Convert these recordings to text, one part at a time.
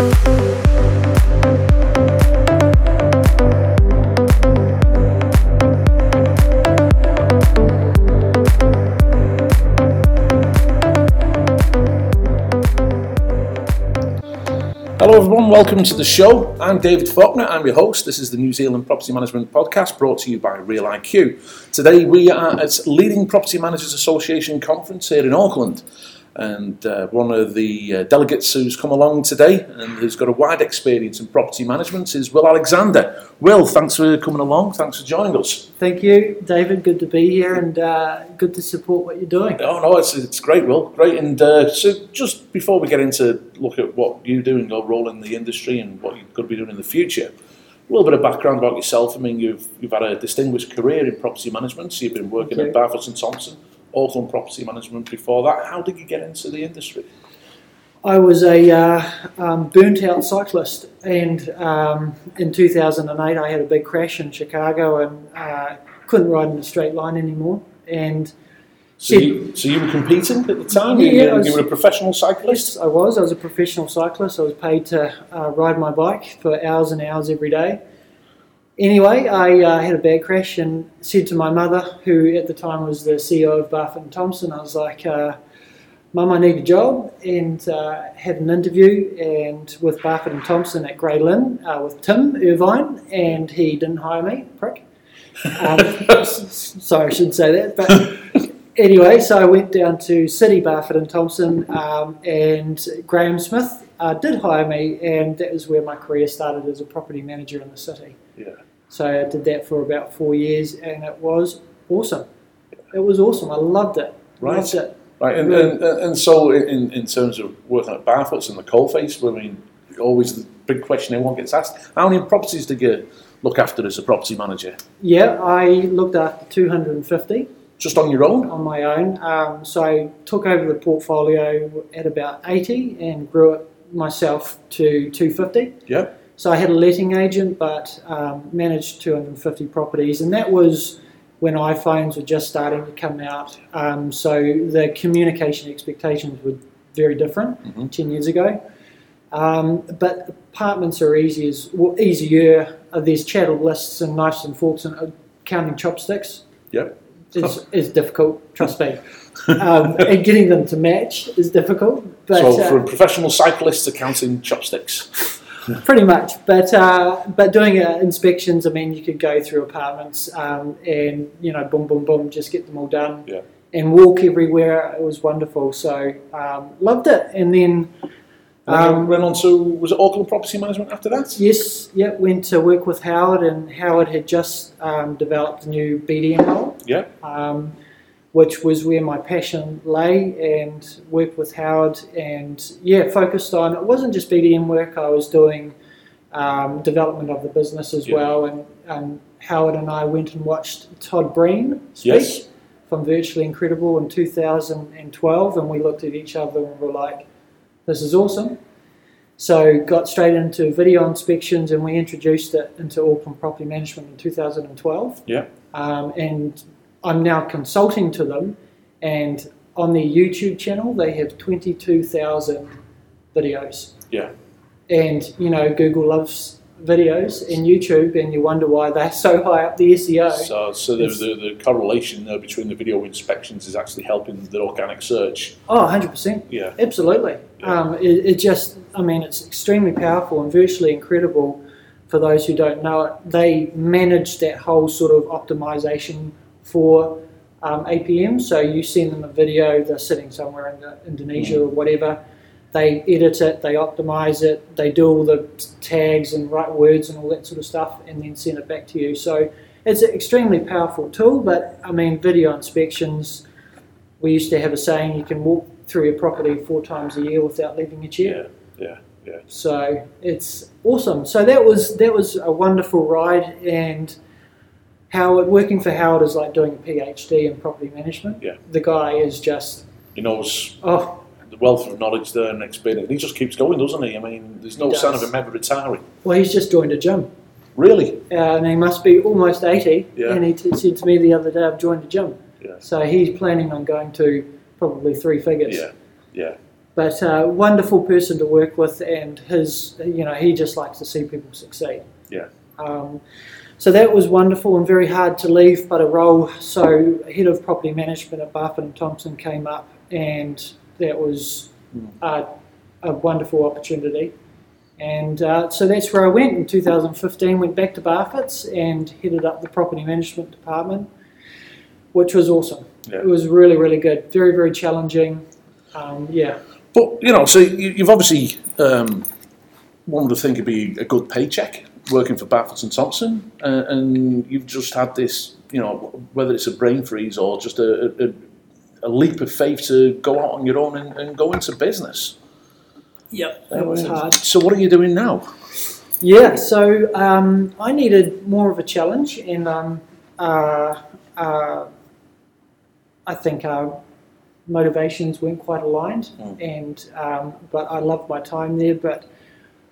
Hello, everyone. Welcome to the show. I'm David Faulkner. I'm your host. This is the New Zealand Property Management Podcast brought to you by Real IQ. Today, we are at Leading Property Managers Association conference here in Auckland. And uh, one of the uh, delegates who's come along today and who's got a wide experience in property management is Will Alexander. Will, thanks for coming along. Thanks for joining us. Thank you, David. Good to be here and uh, good to support what you're doing. Oh no, it's, it's great, Will. Great. And uh, so, just before we get into look at what you do and your role in the industry and what you could be doing in the future, a little bit of background about yourself. I mean, you've you've had a distinguished career in property management. So you've been working at. Barfoot and Thompson, Auckland Property Management before that. How did you get into the industry? I was a uh, um, burnt out cyclist, and um, in 2008, I had a big crash in Chicago and uh, couldn't ride in a straight line anymore. And So you, so you were competing at the time. Yeah, you, was- you were a professional cyclist. Yes, I was. I was a professional cyclist. I was paid to uh, ride my bike for hours and hours every day. Anyway, I uh, had a bad crash and said to my mother, who at the time was the CEO of Barfoot and Thompson, I was like, uh, "Mum, I need a job," and uh, had an interview and with Barfoot and Thompson at Grey Lynn uh, with Tim Irvine, and he didn't hire me, prick. Um, sorry, I shouldn't say that, but anyway, so I went down to City Barfoot and Thompson, um, and Graham Smith uh, did hire me, and that was where my career started as a property manager in the city. Yeah. So I did that for about four years, and it was awesome. It was awesome. I loved it. Right. Loved it. Right, and, and, and so in, in terms of working at Barfoot's and the coalface, I mean, always the big question everyone gets asked: How many properties did you look after as a property manager? Yeah, I looked after 250 Just on your own? on my own. Um, so I took over the portfolio at about 80 and grew it myself to 250. Yeah. So I had a letting agent, but um, managed 250 properties, and that was when iPhones were just starting to come out. Um, so the communication expectations were very different Mhm. 10 years ago. Um, but apartments are easy as, well, easier. Uh, there's chattel lists and knives and forks and uh, counting chopsticks. Yep. Is, is difficult, trust me. Um, and getting them to match is difficult. But, so uh, from professional cyclists to counting chopsticks. Pretty much, but uh, but doing uh, inspections, I mean, you could go through apartments um, and you know, boom, boom, boom, just get them all done, Yeah. and walk everywhere. It was wonderful, so um, loved it. And then, um, went on to was it Auckland Property Management after that? yes, yeah, went to work with Howard, and Howard had just um, developed a new BDM Yeah. um, which was where my passion lay, and worked with Howard, and yeah, focused on it wasn't just BDM work. I was doing um, development of the business as Yeah. well, and um, Howard and I went and watched Todd Breen speak Yes. from Virtually Incredible in 2012, and we looked at each other and were like, "This is awesome." So got straight into video inspections, and we introduced it into Auckland Property Management in 2012 Yeah. um, and I'm now consulting to them. And on their YouTube channel, they have 22,000 videos. Yeah. And you know, Google loves videos and YouTube, and you wonder why they're so high up the SEO. So, so the, the, the correlation there between the video inspections is actually helping the organic search. Oh, 100%. Yeah. Absolutely. Yeah. Um, it, it just, I mean, it's extremely powerful and virtually incredible for those who don't know it. They manage that whole sort of optimization for um, APM. So you send them a video, they're sitting somewhere in the, Indonesia or whatever. They edit it, they optimize it, they do all the tags and write words and all that sort of stuff, and then send it back to you. So it's an extremely powerful tool. But I mean, video inspections. We used to have a saying: you can walk through a property four times a year without leaving a chair. Yeah, Yeah. Yeah. So it's awesome. So that was that was a wonderful ride, and Howard working for Howard is like doing a PhD in property management. Yeah. The guy is just He knows oh the wealth of knowledge there and experience. He just keeps going, doesn't he? I mean, there's no sign of him ever retiring. well, he's just joined a gym, Really? uh, and he must be almost eighty. Yeah. And he t- said to me the other day, "I've joined a gym." Yeah. So he's planning on going to probably three figures. Yeah. Yeah. but uh, wonderful person to work with, and his, you know, he just likes to see people succeed. Yeah. Um, so that was wonderful and very hard to leave, but a role so head of property management at Barfoot and Thompson came up, and that was uh, a wonderful opportunity. And uh, so that's where I went in 2015. Went back to Barfoot's and headed up the property management department, which was awesome. Yeah. It was really, really good. Very, very challenging. Um, yeah. But you know, so you, you've obviously um, one would think it'd be a good paycheck working for Barfoot and Thompson, uh, and you've just had this, you know, whether it's a brain freeze or just a, a, a leap of faith to go out on your own and, and go into business. Yep. It was hard. So what are you doing now? Yeah, so um, I needed more of a challenge, and um, uh, uh, I think our motivations weren't quite aligned. Mm. And um, but I loved my time there, but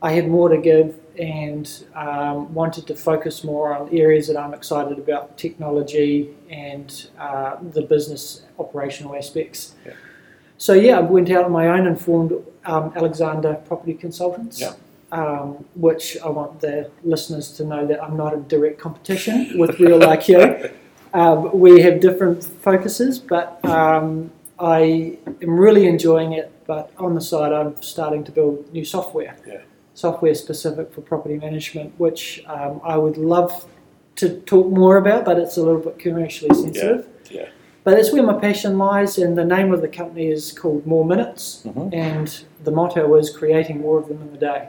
I had more to give, and um, wanted to focus more on areas that I'm excited about, technology and uh, the business operational aspects. Yeah. So yeah, I went out on my own and formed um, Alexander Property Consultants Yeah. um, which I want the listeners to know that I'm not in direct competition with Real IQ. Um, we have different focuses, but um, I am really enjoying it. But on the side, I'm starting to build new software, Yeah. Software specific for property management, which um, I would love to talk more about, but it's a little bit commercially sensitive. yeah. yeah. But that's where my passion lies, and the name of the company is called More Minutes, Mhm. and the motto is creating more of them in the day.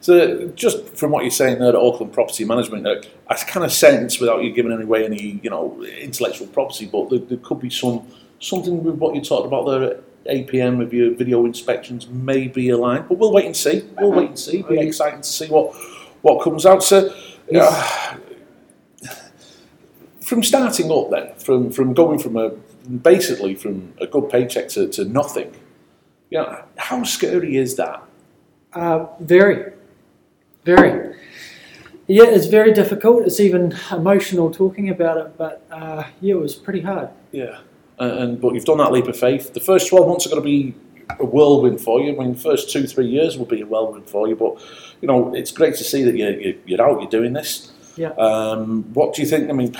So just from what you're saying there at Auckland Property Management, I kind of sense, without you giving away any, you know, intellectual property, but there, there could be some something with what you talked about there APM with your video inspections may be aligned. But we'll wait and see. We'll wait and see. Be exciting to see what what comes out. So, uh, from starting up then, from from going from a basically from a good paycheck to, to nothing, yeah, how scary is that? Uh, very, very. Yeah, it's very difficult. It's even emotional talking about it, but uh, yeah, it was pretty hard. Yeah, and, but you've done that leap of faith. The first twelve months are going to be a whirlwind for you. I mean, the first two three years will be a whirlwind for you. But you know, it's great to see that you're you're, you're out, you're doing this. Yeah. Um, what do you think? I mean,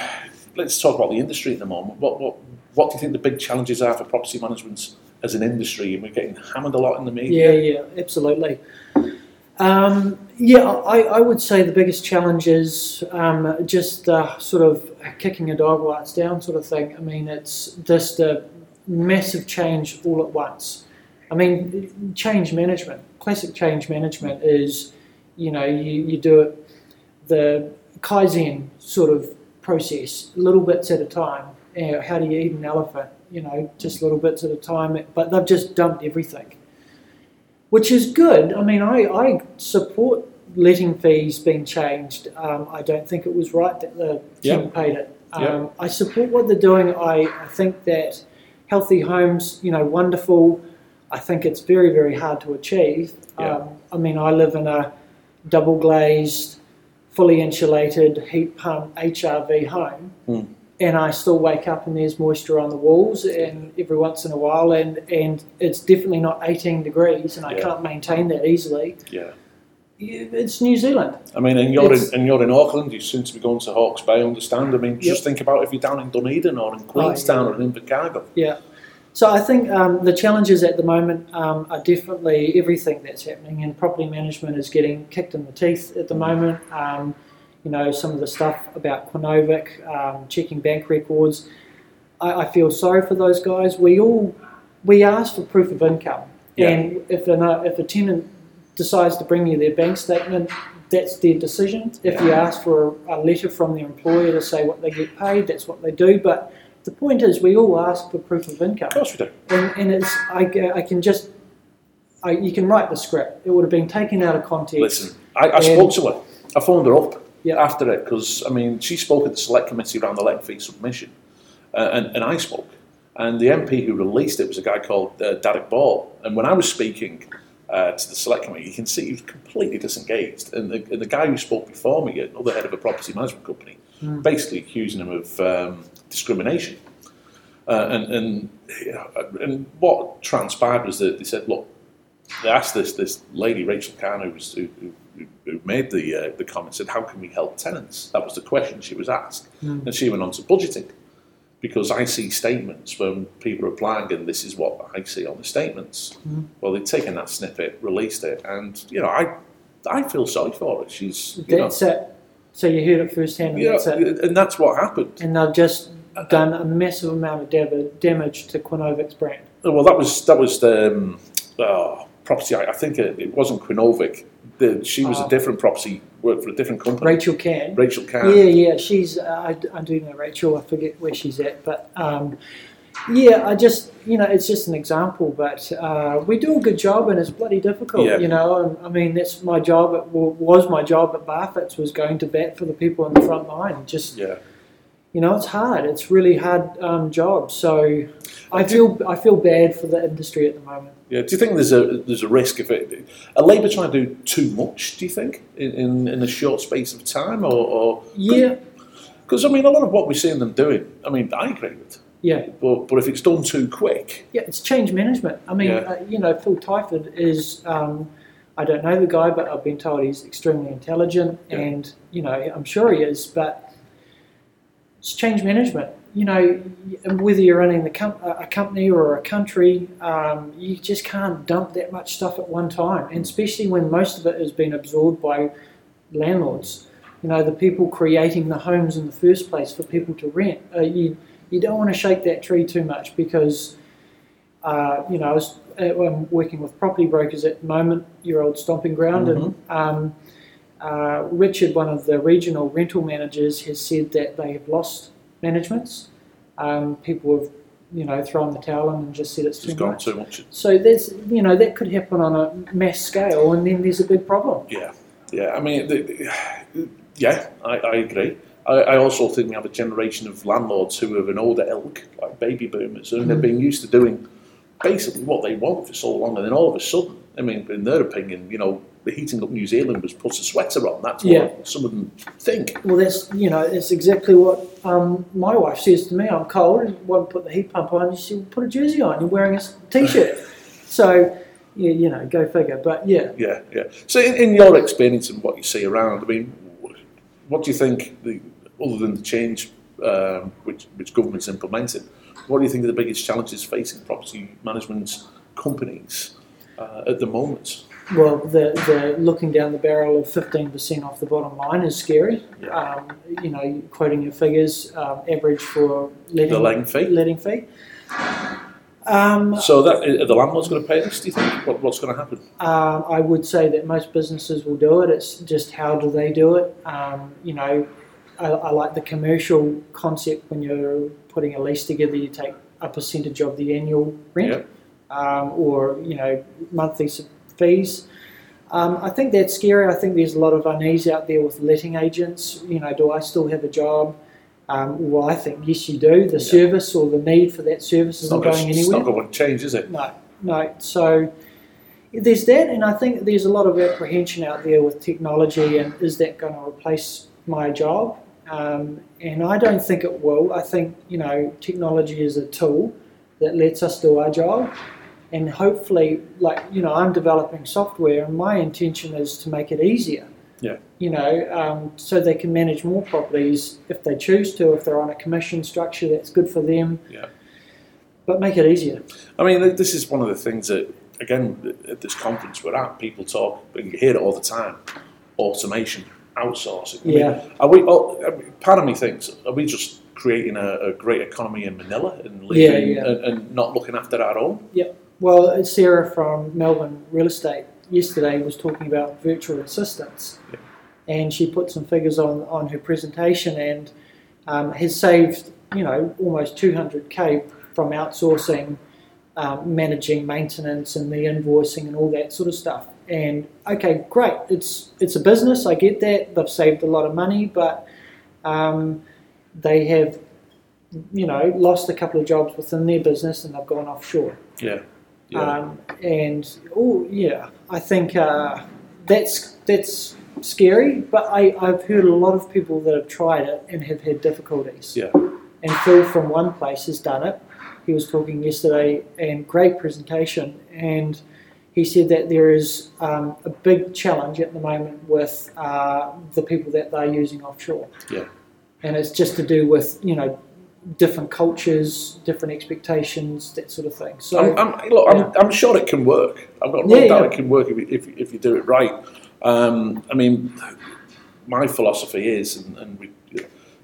let's talk about the industry at the moment. What what what do you think the big challenges are for property management as an industry? And we're getting hammered a lot in the media. Yeah, yeah, absolutely. Um, yeah, I, I would say the biggest challenge is um, just uh, sort of kicking a dog while it's down, sort of thing. I mean, it's just a massive change all at once. I mean, change management, classic change management is, you know, you, you do it the Kaizen sort of process, little bits at a time. You know, how do you eat an elephant? You know, just little bits at a time. But they've just dumped everything, which is good. I mean, I, I support letting fees being changed. Um, I don't think it was right that the Yeah. king paid it. Um, Yeah. I support what they're doing. I, I think that healthy homes, you know, wonderful. I think it's very, very hard to achieve. Yeah. Um, I mean, I live in a double glazed, fully insulated, heat pump HRV home, Hmm. And I still wake up and there's moisture on the walls, and every once in a while, and and it's definitely not 18 degrees, and I Yeah. can't maintain that easily. Yeah. You- It's New Zealand. I mean, and you're in, and you're in Auckland. You seem to be going to Hawke's Bay. I understand. I mean, just Yep. think about if you're down in Dunedin or in Queenstown yeah. or in Invercargill. Yeah. So I think um, the challenges at the moment um, are definitely everything that's happening, and property management is getting kicked in the teeth at the moment. Um, you know, some of the stuff about Quinovic, um, checking bank records. I, I feel sorry for those guys. We all we ask for proof of income, Yeah. and if an, uh, if a tenant decides to bring you their bank statement, that's their decision. If you ask for a, a letter from their employer to say what they get paid, that's what they do. But the point is, we all ask for proof of income, Of course we do. and, and it's I, I can just I, you can write the script. It would have been taken out of context. Listen, I, I spoke to her. I phoned her up Yeah. after it because I mean she spoke at the select committee around the letting fee submission, uh, and, and I spoke. And the MP who released it was a guy called uh, Derek Ball. And when I was speaking uh, to the select committee, you can see he was completely disengaged. And the, and the guy who spoke before me, another head of a property management company, Mm. basically accusing him of um, discrimination. Uh, and and, you know, and what transpired was that they said, look, they asked this this lady Rachel Kahn who was who, who, who made the uh, the comment said how can we help tenants? That was the question she was asked, Mm. and she went on to budgeting because I see statements when people are applying and this is what I see on the statements. Mm. Well, they've taken that snippet, released it, and you know I I feel sorry for her. She's you know, That's it. So you heard it firsthand, and yeah, that's it. and that's what happened. And they've just done a massive amount of damage to Quinovic's brand. Well, that was that was the um, oh, property. I, I think it, it wasn't Quinovic. The, she was Ah. a different property, worked for a different company. Rachel Can. Rachel Kahn. Yeah, yeah, she's. Uh, I, I do know Rachel. I forget where she's at, but um, yeah, I just you know it's just an example. But uh, we do a good job, and it's bloody difficult. Yeah. You know, I mean that's my job. It was my job at Barfoot's was going to bat for the people in the front line. Just Yeah. You know, it's hard. It's really hard um, job. So I feel I feel bad for the industry at the moment. Yeah. Do you think there's a there's a risk if it are Labour trying to do too much? Do you think in in, in a short space of time, or, or Yeah, because I mean a lot of what we're seeing them doing, I mean I agree with, yeah. but but if it's done too quick, Yeah, it's change management. I mean, Yeah. uh, you know, Phil Twyford is, um, I don't know the guy, but I've been told he's extremely intelligent Yeah. and, you know, I'm sure he is, but it's change management. You know, whether you're running the com- a company or a country, um, you just can't dump that much stuff at one time, and especially when most of it has been absorbed by landlords. You know, the people creating the homes in the first place for people to rent. Uh, you, you don't want to shake that tree too much because uh, you know, I was, uh, I'm working with property brokers at the moment, your old stomping ground, and um, uh, Richard, one of the regional rental managers, has said that they have lost managements. Um, people have, you know, thrown the towel in and just said it's too much. too much. So there's, you know, that could happen on a mass scale, and then there's a big problem. Yeah, yeah. I mean, the, the- yeah, I, I agree. I, I also think we have a generation of landlords who are an older ilk, like baby boomers, and they've Mhm. been used to doing basically what they want for so long, and then all of a sudden, I mean, in their opinion, you know, the heating up New Zealand was put a sweater on. That's what Yeah. some of them think. Well, that's you know, it's exactly what um, my wife says to me. I'm cold and won't put the heat pump on. She said, "Put a jersey on. You're wearing a t-shirt. so, yeah, you know, go figure. But yeah, Yeah, yeah. So, in, in your experience and what you see around, I mean, what do you think, the, other than the change um, which, which government's implemented, what do you think are the biggest challenges facing property management companies uh, at the moment? Well, the the looking down the barrel of 15% off the bottom line is scary. Yeah. Um, you know, quoting your figures, um, average for letting The letting fee? Letting fee. Um, So, that the landlords going to pay this? Do you think? What, what's going to happen? Um, I would say that most businesses will do it. It's just how do they do it? Um, you know, I, I like the commercial concept when you're putting a lease together. You take a percentage of the annual rent, um, or you know, monthly fees. Um, I think that's scary. I think there's a lot of unease out there with letting agents. You know, do I still have a job? Um, well, I think yes, you do. The Yeah. service or the need for that service It's isn't not, going it's anywhere. not going to change, is it? No, no. So there's that, and I think there's a lot of apprehension out there with technology, and is that going to replace my job? Um, and I don't think it will. I think you know technology is a tool that lets us do our job, and hopefully, like you know, I'm developing software, and my intention is to make it easier. Yeah. You know, um, so they can manage more properties if they choose to. If they're on a commission structure, that's good for them. Yeah. But make it easier. I mean, this is one of the things that, again, at this conference we're at, people talk, and you hear it all the time automation, outsourcing. I mean, Yeah. Are we? Oh, I mean, part of me thinks, are we just creating a, a great economy in Manila and leaving yeah. And, and not looking after our own? Well, Sarah from Melbourne Real Estate yesterday was talking about virtual assistants, Yeah. and she put some figures on, on her presentation and um, has saved you know almost 200k from outsourcing, um, managing maintenance and the invoicing and all that sort of stuff. And okay, great, it's it's a business. I get that they've saved a lot of money, but um, they have you know lost a couple of jobs within their business and they've gone offshore. Yeah. Yeah. Um, and oh yeah, I think uh, that's that's scary. But I, I've heard a lot of people that have tried it and have had difficulties. Yeah. And Phil from one place has done it. He was talking yesterday, and great presentation. And he said that there is um, a big challenge at the moment with uh, the people that they're using offshore. Yeah. And it's just to do with, you know, different cultures, different expectations, that sort of thing. So, I'm, I'm, look, I'm, I'm sure it can work. I've got no Yeah, doubt yeah. it can work if, you- if, if you do it right. Um, I mean, my philosophy is, and, and we,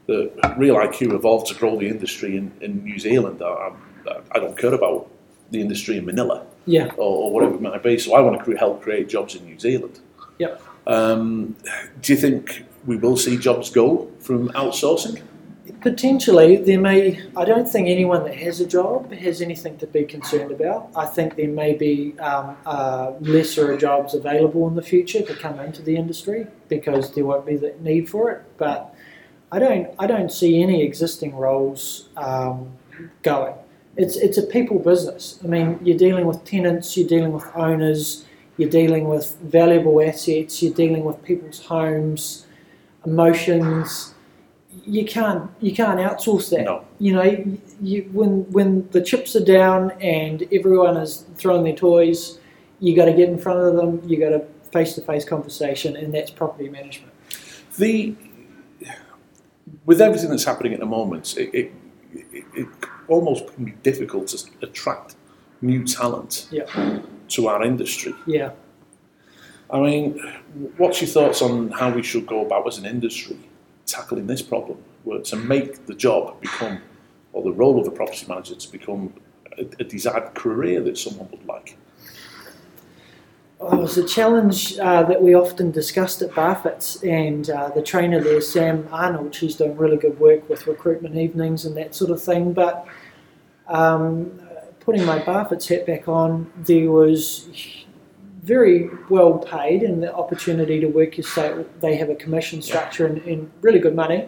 the Real IQ evolved to grow the industry in, in New Zealand. I, I, I don't care about the industry in Manila yeah, or, or whatever it might be. So I want to help create jobs in New Zealand. Yep. Um, do you think we will see jobs go from outsourcing? Potentially, there may. I don't think anyone that has a job has anything to be concerned about. I think there may be um, uh, lesser jobs available in the future to come into the industry because there won't be the need for it. But I don't. I don't see any existing roles um, going. It's it's a people business. I mean, you're dealing with tenants, you're dealing with owners, you're dealing with valuable assets, you're dealing with people's homes, emotions you can't you can't outsource that. No. You know, you, when when the chips are down and everyone is throwing their toys, you got to get in front of them. You got a face to face conversation, and that's property management. The with everything that's happening at the moment, it, it, it, it almost can be difficult to attract new talent Yeah, to our industry. yeah. I mean, what's your thoughts on how we should go about as an industry tackling this problem, where to make the job become, or the role of a property manager to become a, a desired career that someone would like? It was a challenge uh, that we often discussed at Barfoot's, and uh, the trainer there, Sam Arnold, she's doing really good work with recruitment evenings and that sort of thing. But um, putting my Barfoot's hat back on, there was very well paid and the opportunity to work as say they have a commission structure and, and really good money.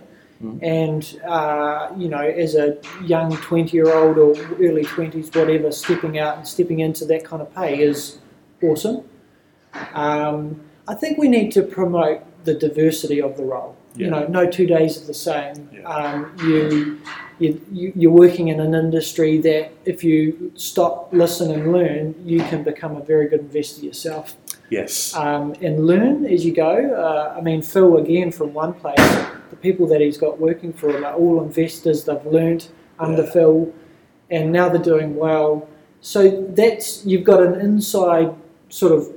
Mm. And uh, you know, as a young twenty-year-old or early twenties, whatever, stepping out and stepping into that kind of pay is awesome. Um, I think we need to promote the diversity of the role. Yeah. You know, no two days are the same. Yeah. Um, you, you, you, you're working in an industry that if you stop, listen, and learn, you can become a very good investor yourself Yes. um, and learn as you go. Uh, I mean, Phil, again, from one place, the people that he's got working for him are all investors. They've learnt under Yeah. Phil, and now they're doing well. So that's you've got an inside sort of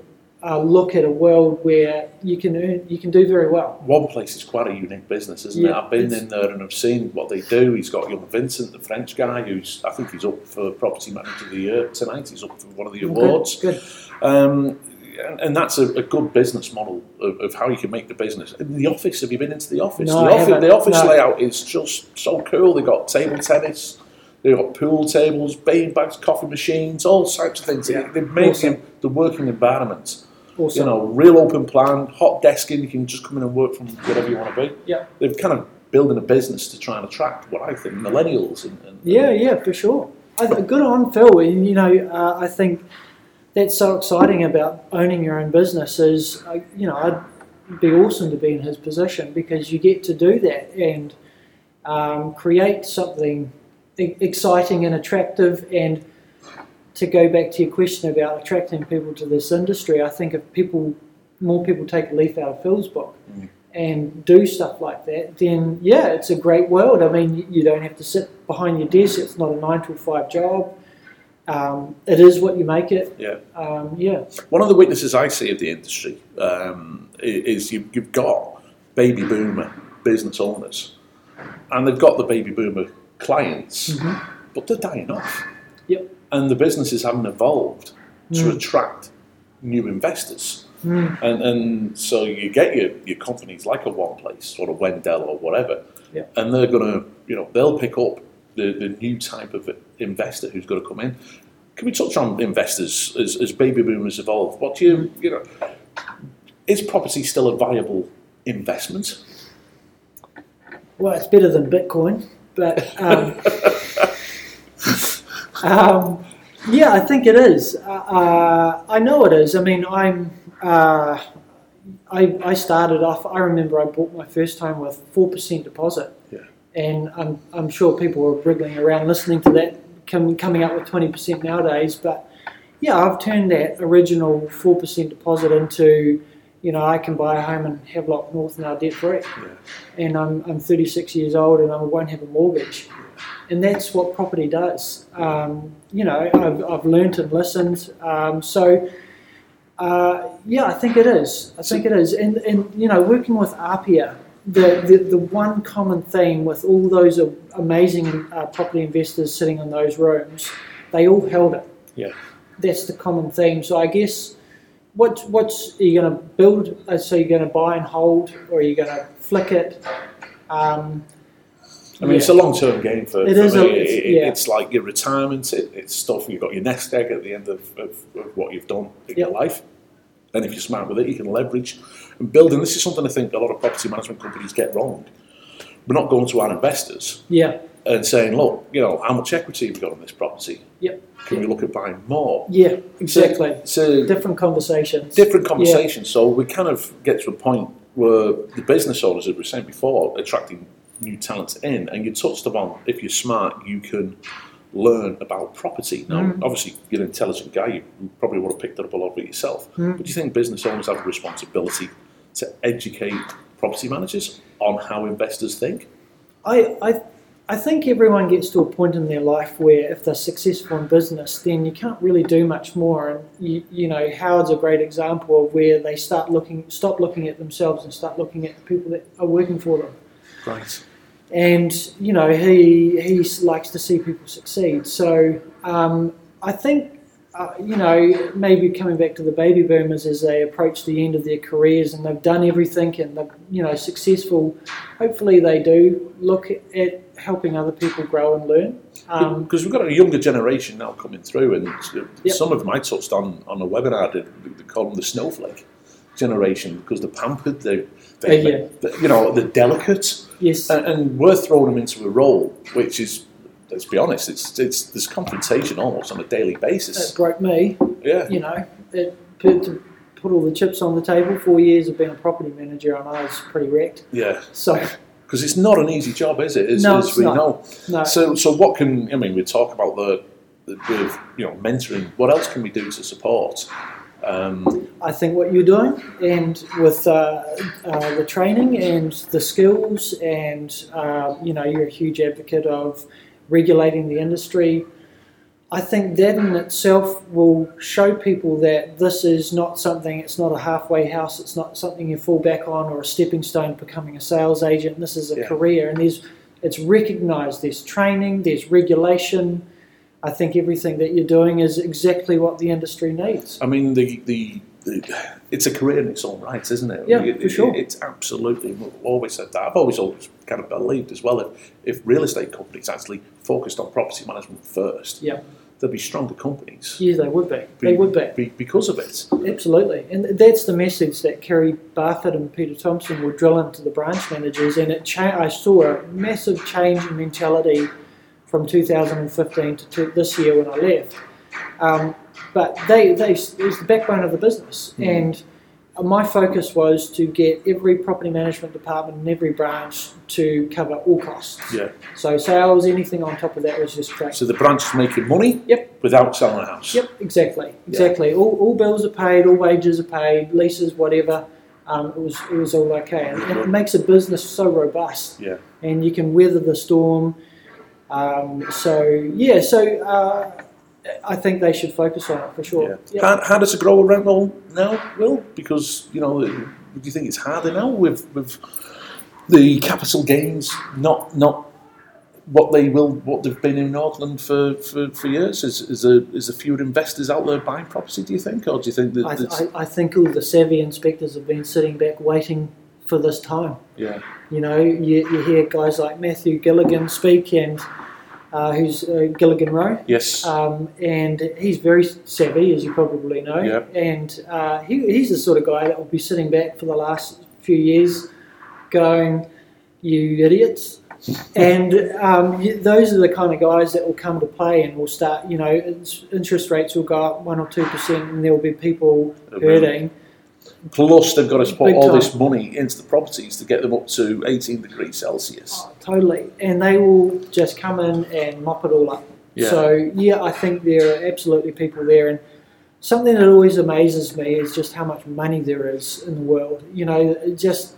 uh, look at a world where you can earn, you can do very well. One place is quite a unique business, isn't it? I've been in there and I've seen what they do. He's got young Vincent, the French guy, who's I think he's up for Property Manager of the Year tonight. He's up for one of the awards. Good, good. Um, and, and that's a, a good business model of, of how you can make the business. In the office, have you been into the office? No, the, I office haven't. the office No. layout is just so cool. They've got table tennis, they've got pool tables, bean bags, coffee machines, all sorts of things. Yeah. They've made Awesome. the, the working environment, Awesome. you know, real open plan, hot desking. You can just come in and work from wherever you want to be. Yeah. They've kind of building a business to try and attract what I think millennials and, and Yeah, yeah, for sure. I, good on Phil. And you know, uh, I think that's so exciting about owning your own business. Is uh, you know, I'd be awesome to be in his position because you get to do that and um, create something exciting and attractive. And to go back to your question about attracting people to this industry, I think if people, more people take a leaf out of Phil's book Mm. and do stuff like that, then yeah, it's a great world. I mean, you- don't have to sit behind your desk. It's not a nine to five job. Um, it is what you make it. Yeah. Um, yeah. One of the weaknesses I see of the industry um, is you, you've got baby boomer business owners, and they've got the baby boomer clients, but they're dying off. Yep. And the businesses haven't evolved to Mm. attract new investors. Mm. And, and so you get your, your companies like a One Place or a Wendell or whatever, Yeah. and they're going to, you know, they'll pick up the, the new type of investor who's going to come in. Can we touch on investors as, as baby boomers evolve? What do you, you know, is property still a viable investment? Well, it's better than Bitcoin, but um, um, yeah, I think it is. Uh, uh, I know it is. I mean, I'm. Uh, I, I started off. I remember I bought my first home with four percent deposit, Yeah. and I'm, I'm sure people were wriggling around listening to that, com, coming up with twenty percent nowadays. But yeah, I've turned that original four percent deposit into, you know, I can buy a home in Havelock North now debt free, Yeah. and I'm I'm 36 years old and I won't have a mortgage, and that's what property does. Um, you know, I've I've learnt and listened, um, so. Uh, yeah, I think it is. I think it is, and and you know, working with APIA, the, the, the one common theme with all those amazing uh, property investors sitting in those rooms, they all held it. Yeah. That's the common theme. So I guess what what's are you going to build? Uh, so you're going to buy and hold, or are you going to flick it? Um, I mean, it's a long-term game for, It for is me. a- it's- it- yeah. it's like your retirement. It, it's stuff you've got your nest egg at the end of, of, of what you've done in your life. And if you're smart with it, you can leverage and build. And this is something I think a lot of property management companies get wrong. We're not going to our investors yeah, and saying, "Look, you know, how much equity have we got on this property? Yep. Can we look at buying more?" yeah, exactly. It's a Different conversations. different conversation. So we kind of get to a point where the business owners, as we were saying before, attracting new talents in, and you touched upon if you're smart, you can learn about property. Now, Mm. obviously, you're an intelligent guy. You probably would have picked it up a lot of it yourself. Mm. But do you think business owners have a responsibility to educate property managers on how investors think? I, I, I think everyone gets to a point in their life where if they're successful in business, then you can't really do much more. And you, you know, Howard's a great example of where they start looking, stop looking at themselves and start looking at the people that are working for them. Right. And you know, he he likes to see people succeed. So um, I think. Uh, you know, maybe coming back to the baby boomers as they approach the end of their careers and they've done everything and they're, you know, successful. Hopefully, they do look at helping other people grow and learn. Um, Because we've got a younger generation now coming through, and Yep. some of them I touched on on a webinar. Did they call them the snowflake generation because they're pampered, they're, they Uh, yeah. they you know, they're delicate, yes, and, and we're throwing them into a role which is, let's be honest, it's it's there's confrontation almost on a daily it basis. broke me. Yeah, You know, it, put, to put all the chips on the table. Four years of being a property manager, and I was pretty wrecked. yeah, So because it's not an easy job, is it? As, No, as it's we not. know. no, So, so what can I mean? We talk about the, the with you know mentoring. What else can we do to support? Um, I think what you're doing, and with uh, uh, the training and the skills, and uh, you know, you're a huge advocate of regulating the industry. I think that in itself will show people that this is not something. It's not a halfway house. It's not something you fall back on or a stepping stone becoming a sales agent. This is a Yeah. career, and there's it's recognised. There's training. There's regulation. I think everything that you're doing is exactly what the industry needs. I mean, the, the the it's a career in its own right, isn't it? Yeah, It- for sure. it- it's absolutely. We've always said that. I've always always kind of believed as well. If if real estate companies actually focused on property management first, Yeah. there'd be stronger companies. Yeah, they would be. They would be. be because of it. Absolutely. And that's the message that Kiri Barfoot and Peter Thompson will drill into the branch managers. And it cha- I saw a massive change in mentality from 2015 to, to this year when I left. Um, but they, they, it was the backbone of the business. Mhm. And my focus was to get every property management department in every branch to cover all costs. Yeah. So sales, anything on top of that was just crap. So the branch is making money. Yep. Without selling a house. Yep, exactly, exactly. All, all bills are paid, all wages are paid, leases, whatever. Um, it was it was all okay, and, and it makes a business so robust. Yeah. And you can weather the storm. Um, so yeah, so uh, I think they should focus on it for Yeah. sure. How, how does it grow a rent roll now, Will? Because you know, do you think it's harder now with with the capital gains not not what they will what they've been in Auckland for, for, for years? Is is there is there fewer investors out there buying property? Do you think, or do you think that? I, I, I think all the savvy inspectors have been sitting back waiting for this time. yeah, You know, you, you hear guys like Matthew Gilligan speak, and uh, who's uh, Gilligan Rowe. yes, Um, and he's very savvy, as you probably know. Yep. And uh, he, he's the sort of guy that will be sitting back for the last few years going, You idiots. and um, those are the kind of guys that will come to play and will start, you know, interest rates will go up 1% or 2%, and there will be people hurting. Plus, they've got to put Big all time. this money into the properties to get them up to 18 degrees Celsius. Oh, totally. And they will just come in and mop it all up. Yeah. So, yeah, I think there are absolutely people there. And something that always amazes me is just how much money there is in the world. You know, just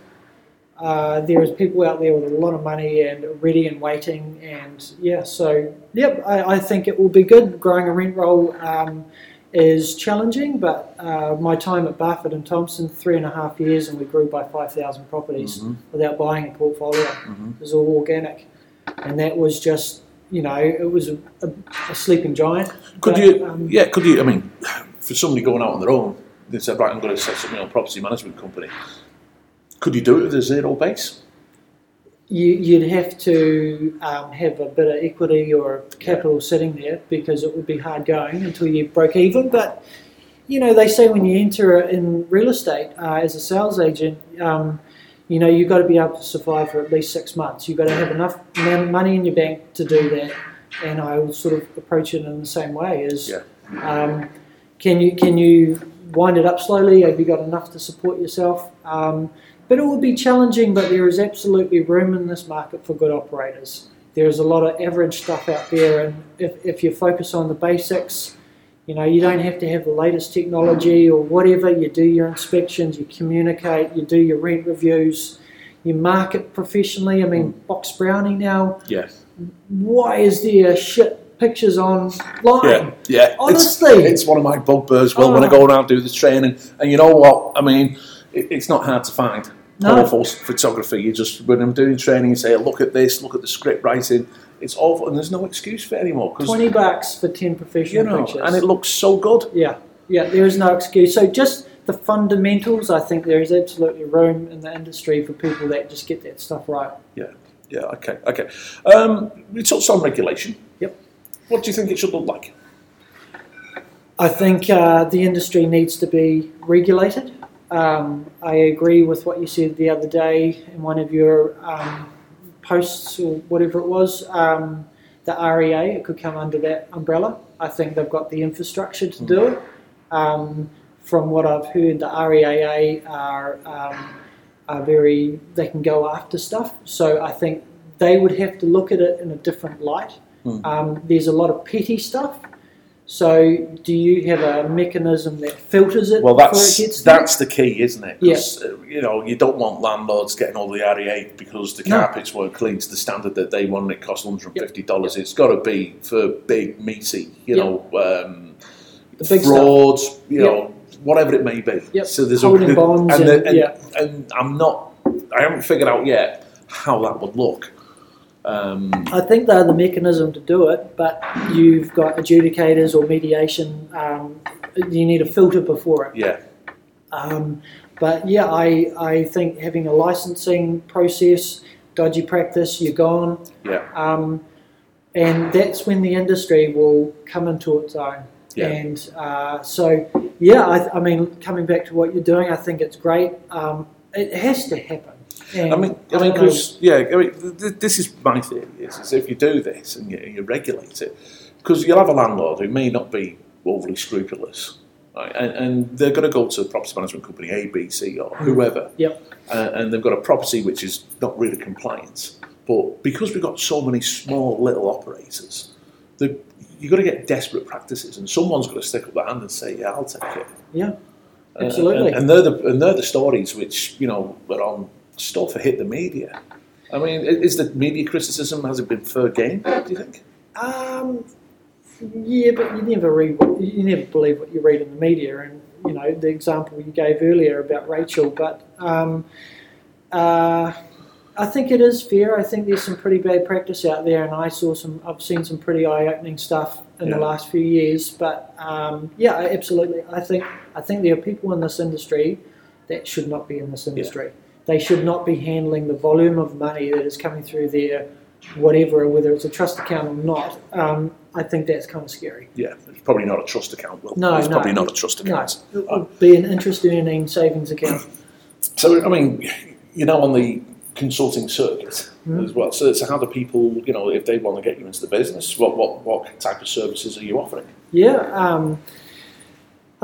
uh, there is people out there with a lot of money and ready and waiting, and yeah. So yep, I, I think it will be good. Growing a rent roll um, is challenging, but uh, my time at Barfoot and Thompson, three and a half years, and we grew by five thousand properties Mhm. without buying a portfolio. Mhm. It was all organic, and that was just you know it was a, a, a sleeping giant. Could But, you? um, yeah, could you? I mean, for somebody going out on their own, they said, right, I'm going to set up my own property management company. Could you do it with a zero base? You, you'd have to um, have a bit of equity or capital sitting there because it would be hard going until you broke even. But you know, they say when you enter in real estate uh, as a sales agent, um, you know, you've got to be able to survive for at least six months. You've got to have enough money in your bank to do that. And I would sort of approach it in the same way: is Yeah. um, can you can you wind it up slowly? Have you got enough to support yourself? But it will be challenging, but there is absolutely room in this market for good operators. There is a lot of average stuff out there, and if, if you focus on the basics, you know, you don't have to have the latest technology or whatever. You do your inspections, you communicate, you do your rent reviews, you market professionally. I mean, mm. BoxBrownie now, Yeah. why is there shit pictures online? Yeah, yeah. Honestly. it's, it's one of my bugbears. Well, when I Oh. go around and do the training, and you know what? I mean, it, it's not hard to find. No. Photography. You just when I'm doing training, you say, look at this, look at the script writing. It's awful, and there's no excuse for it anymore 20 bucks for 10 you professional know, pictures. and it looks so good. yeah, yeah, there is no excuse. So just the fundamentals, I think there is absolutely room in the industry for people that just get that stuff right. Yeah, yeah. Okay, okay. Um, we touched on regulation. Yep. What do you think it should look like? I think uh, the industry needs to be regulated. Um, I agree with what you said the other day in one of your um, posts or whatever it was. Um, the REA, it could come under that umbrella. I think they've got the infrastructure to do it. Um, from what I've heard, the REAA are, um, are very, they can go after stuff. So I think they would have to look at it in a different light. Um, there's a lot of petty stuff. So, do you have a mechanism that filters it Well, before it that's gets there? that's the key, isn't it? 'Cause, uh, you know, you don't want landlords getting all the REA because the No. carpets weren't clean to the standard that they want. and It costs one hundred and fifty dollars. It's got to be for big, meaty, you Yep. know, um, big stuff. you Yep. know, whatever it may be. Yep. So there's Holding a bonds and, and- and, yeah. and I'm not. I haven't figured out yet how that would look. Um, I think they're the mechanism to do it, but you've got adjudicators or mediation. Um, you need a filter before it. yeah, Um, but yeah, I, I think having a licensing process, dodgy practice, you're gone. yeah, Um, and that's when the industry will come into its own. Yeah. And uh, so, yeah, I, I mean, coming back to what you're doing, I think it's great. Um, it has to happen. And I mean, I mean, because yeah, I mean, th- th- this is my theory: is, is if you do this and you, you regulate it, because you'll have a landlord who may not be overly scrupulous, right? and, and they're going to go to a property management company A, B, C, or whoever, Yep. uh, and they've got a property which is not really compliant. But because we've got so many small little operators, the, you've got to get desperate practices, and someone's got to stick up their hand and say, "Yeah, I'll take it." Yeah, Uh, absolutely. and, and they're the and they're the stories which you know are on stuff hit the media. I mean, is the media criticism has it been fair game? Do you think? Um, yeah, but you never read, you never believe what you read in the media, and you know the example you gave earlier about Rachel. But um, uh, I think it is fair. I think there's some pretty bad practice out there, and I saw some. I've seen some pretty eye-opening stuff in Yeah. the last few years. But um, yeah, absolutely. I think I think there are people in this industry that should not be in this industry. They should not be handling the volume of money that is coming through their whatever, whether it's a trust account or not. Um, I think that's kind of scary. Yeah, it's probably not a trust account. Will No, it's no. probably not a trust No, account. it would be an interest earning savings account. So I mean, you're now on the consulting circuit Mhm. as well. So, so how do people, you know, if they want to get you into the business, what what what type of services are you offering? Yeah. Um,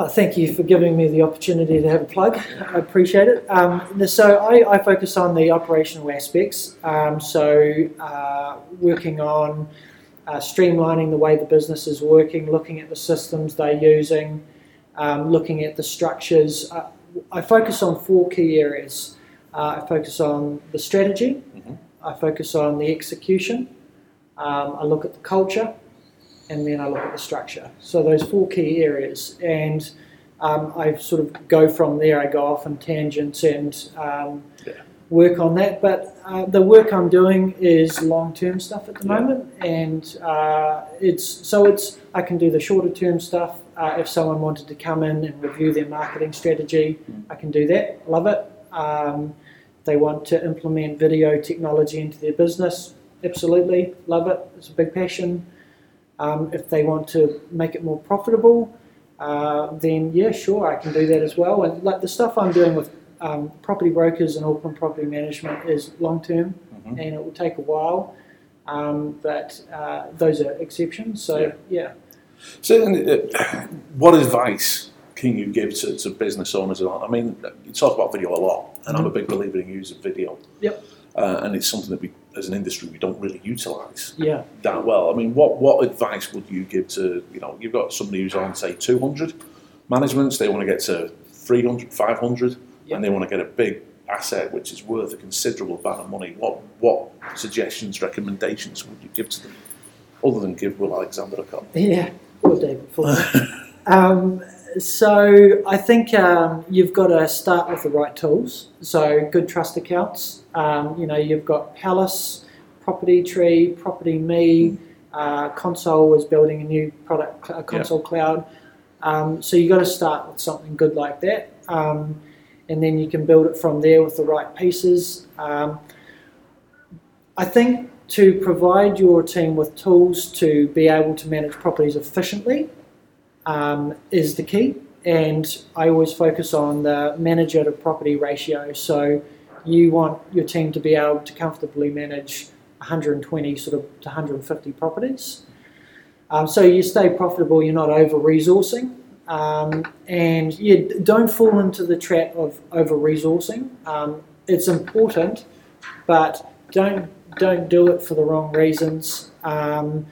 uh, thank you for giving me the opportunity to have a plug. I appreciate it. Um, so I, I focus on the operational aspects. Um, so uh, working on uh, streamlining the way the business is working, looking at the systems they're using, um, looking at the structures. Uh, I focus on four key areas. Uh, I focus on the strategy, Mhm. I focus on the execution, um, I look at the culture, and then I look at the structure. So those four key areas, and um, I sort of go from there. I go off on tangents and um, Yeah. work on that. But uh, the work I'm doing is long-term stuff at the Yeah. moment, and uh, it's so it's I can do the shorter-term stuff. Uh, if someone wanted to come in and review their marketing strategy, I can do that. Love it. Um, they want to implement video technology into their business. Absolutely, love it. It's a big passion. Um, if they want to make it more profitable, uh, then yeah, sure, I can do that as well. And like the stuff I'm doing with um, property brokers and Auckland Property Management is long term, Mhm. and it will take a while. Um, but uh, those are exceptions. So Yeah. yeah. So, uh, what advice can you give to, to business owners? I mean, you talk about video a lot, and I'm a big believer in using video. Yep. Uh, and it's something that we, as an industry, we don't really utilise yeah, that well. I mean, what what advice would you give to you know you've got somebody who's on say 200 managements, they want to get to 300, 500, Yeah. and they want to get a big asset which is worth a considerable amount of money. What what suggestions, recommendations would you give to them, other than give Will Alexander a call? yeah. Poor David Fuller. Um, so I think um, you've got to start with the right tools. So good trust accounts. Um, you know, you've got Palace, Property Tree, Property Me. Uh, Console is building a new product, uh, Console Cloud. Um, so you've got to start with something good like that, um, and then you can build it from there with the right pieces. Um, I think to provide your team with tools to be able to manage properties efficiently um, is the key. And I always focus on the manager to property ratio. So you want your team to be able to comfortably manage 120 sort of to 150 properties. Um, so you stay profitable, you're not over resourcing. Um, and yeah, don't fall into the trap of over resourcing. Um, it's important, but don't don't do it for the wrong reasons. Um,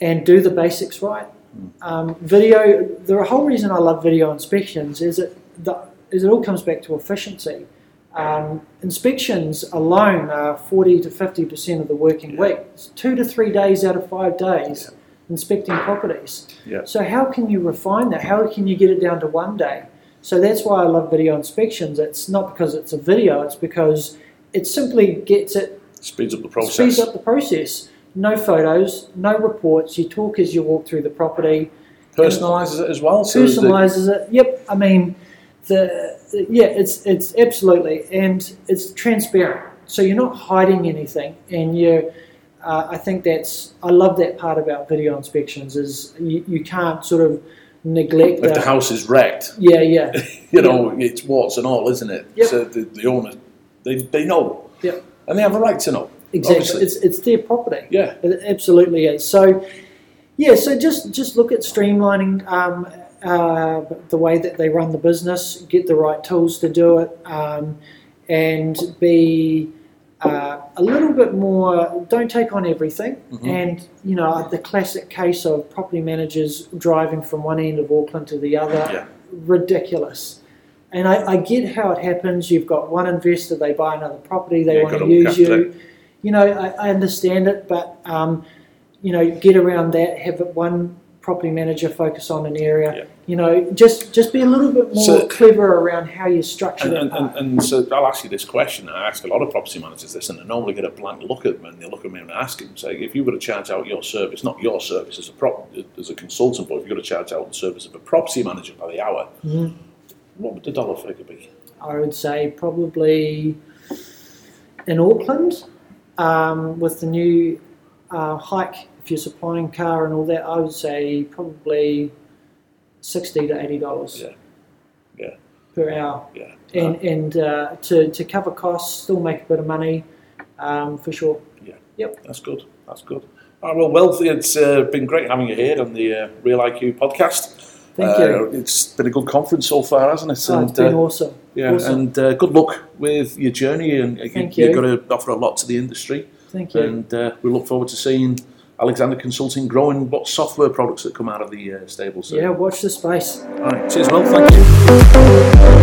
and do the basics right. Um, video. The whole reason I love video inspections is it the, is it all comes back to efficiency. Um, inspections alone are forty to fifty percent of the working Yeah. week. It's two to three days out of five days inspecting properties. Yeah. So how can you refine that? How can you get it down to one day? So that's why I love video inspections. It's not because it's a video. It's because it simply gets it Speeds up the process. speeds up the process. No photos, no reports. You talk as you walk through the property. Personalises it as well. So that- Personalizes it. Yep. I mean, the yeah, it's it's absolutely and it's transparent. So you're not hiding anything, and you. Uh, I think that's I love that part about video inspections is you, you can't sort of neglect if the that. house is wrecked, Yeah, yeah, you know, it's warts and all, isn't it? Yep. So the, the owner, they, they know. Yep. And they have a right to know. Exactly. Obviously. It's it's their property. Yeah. It absolutely is. So, yeah, so just just look at streamlining um, uh, the way that they run the business, get the right tools to do it, um, and be uh, a little bit more. Don't take on everything. Mhm. And you know the classic case of property managers driving from one end of Auckland to the other, Yeah. ridiculous. And I, I get how it happens. You've got one investor, they buy another property, they Yeah, want gotta use you. You know, I, I understand it, but um, you know, get around that. Have one property manager focus on an area. Yeah. You know, just just be a little bit more So- clever around how you structure And, it. and, and, and so I'll ask you this question. I ask a lot of property managers this, and they normally get a blank look at them, and they look at me and ask them, say, if you were to charge out your service, not your service as a prop, as a consultant, but if you were to charge out the service of a property manager by the hour, Mhm. what would the dollar figure be? I would say probably in Auckland um, with the new uh, hike. If you're supplying car and all that, I would say probably sixty to eighty dollars. Yeah. Yeah. Per hour, Yeah. and and uh, to to cover costs, still make a bit of money, um, for sure. Yeah. Yep. That's good. That's good. All right, well, Wealthy, it's uh, been great having you here on the uh, Real IQ podcast. Thank Uh, you. It's been a good conference so far, hasn't it? Oh, it's been uh, awesome. yeah, awesome. and uh, good luck with your journey. And Thank you, you. have got to offer a lot to the industry. Thank you. And uh, we look forward to seeing Alexander Consulting growing what software products that come out of the uh, stable. So. Yeah, watch the space. All right. Cheers, Will. Thank you.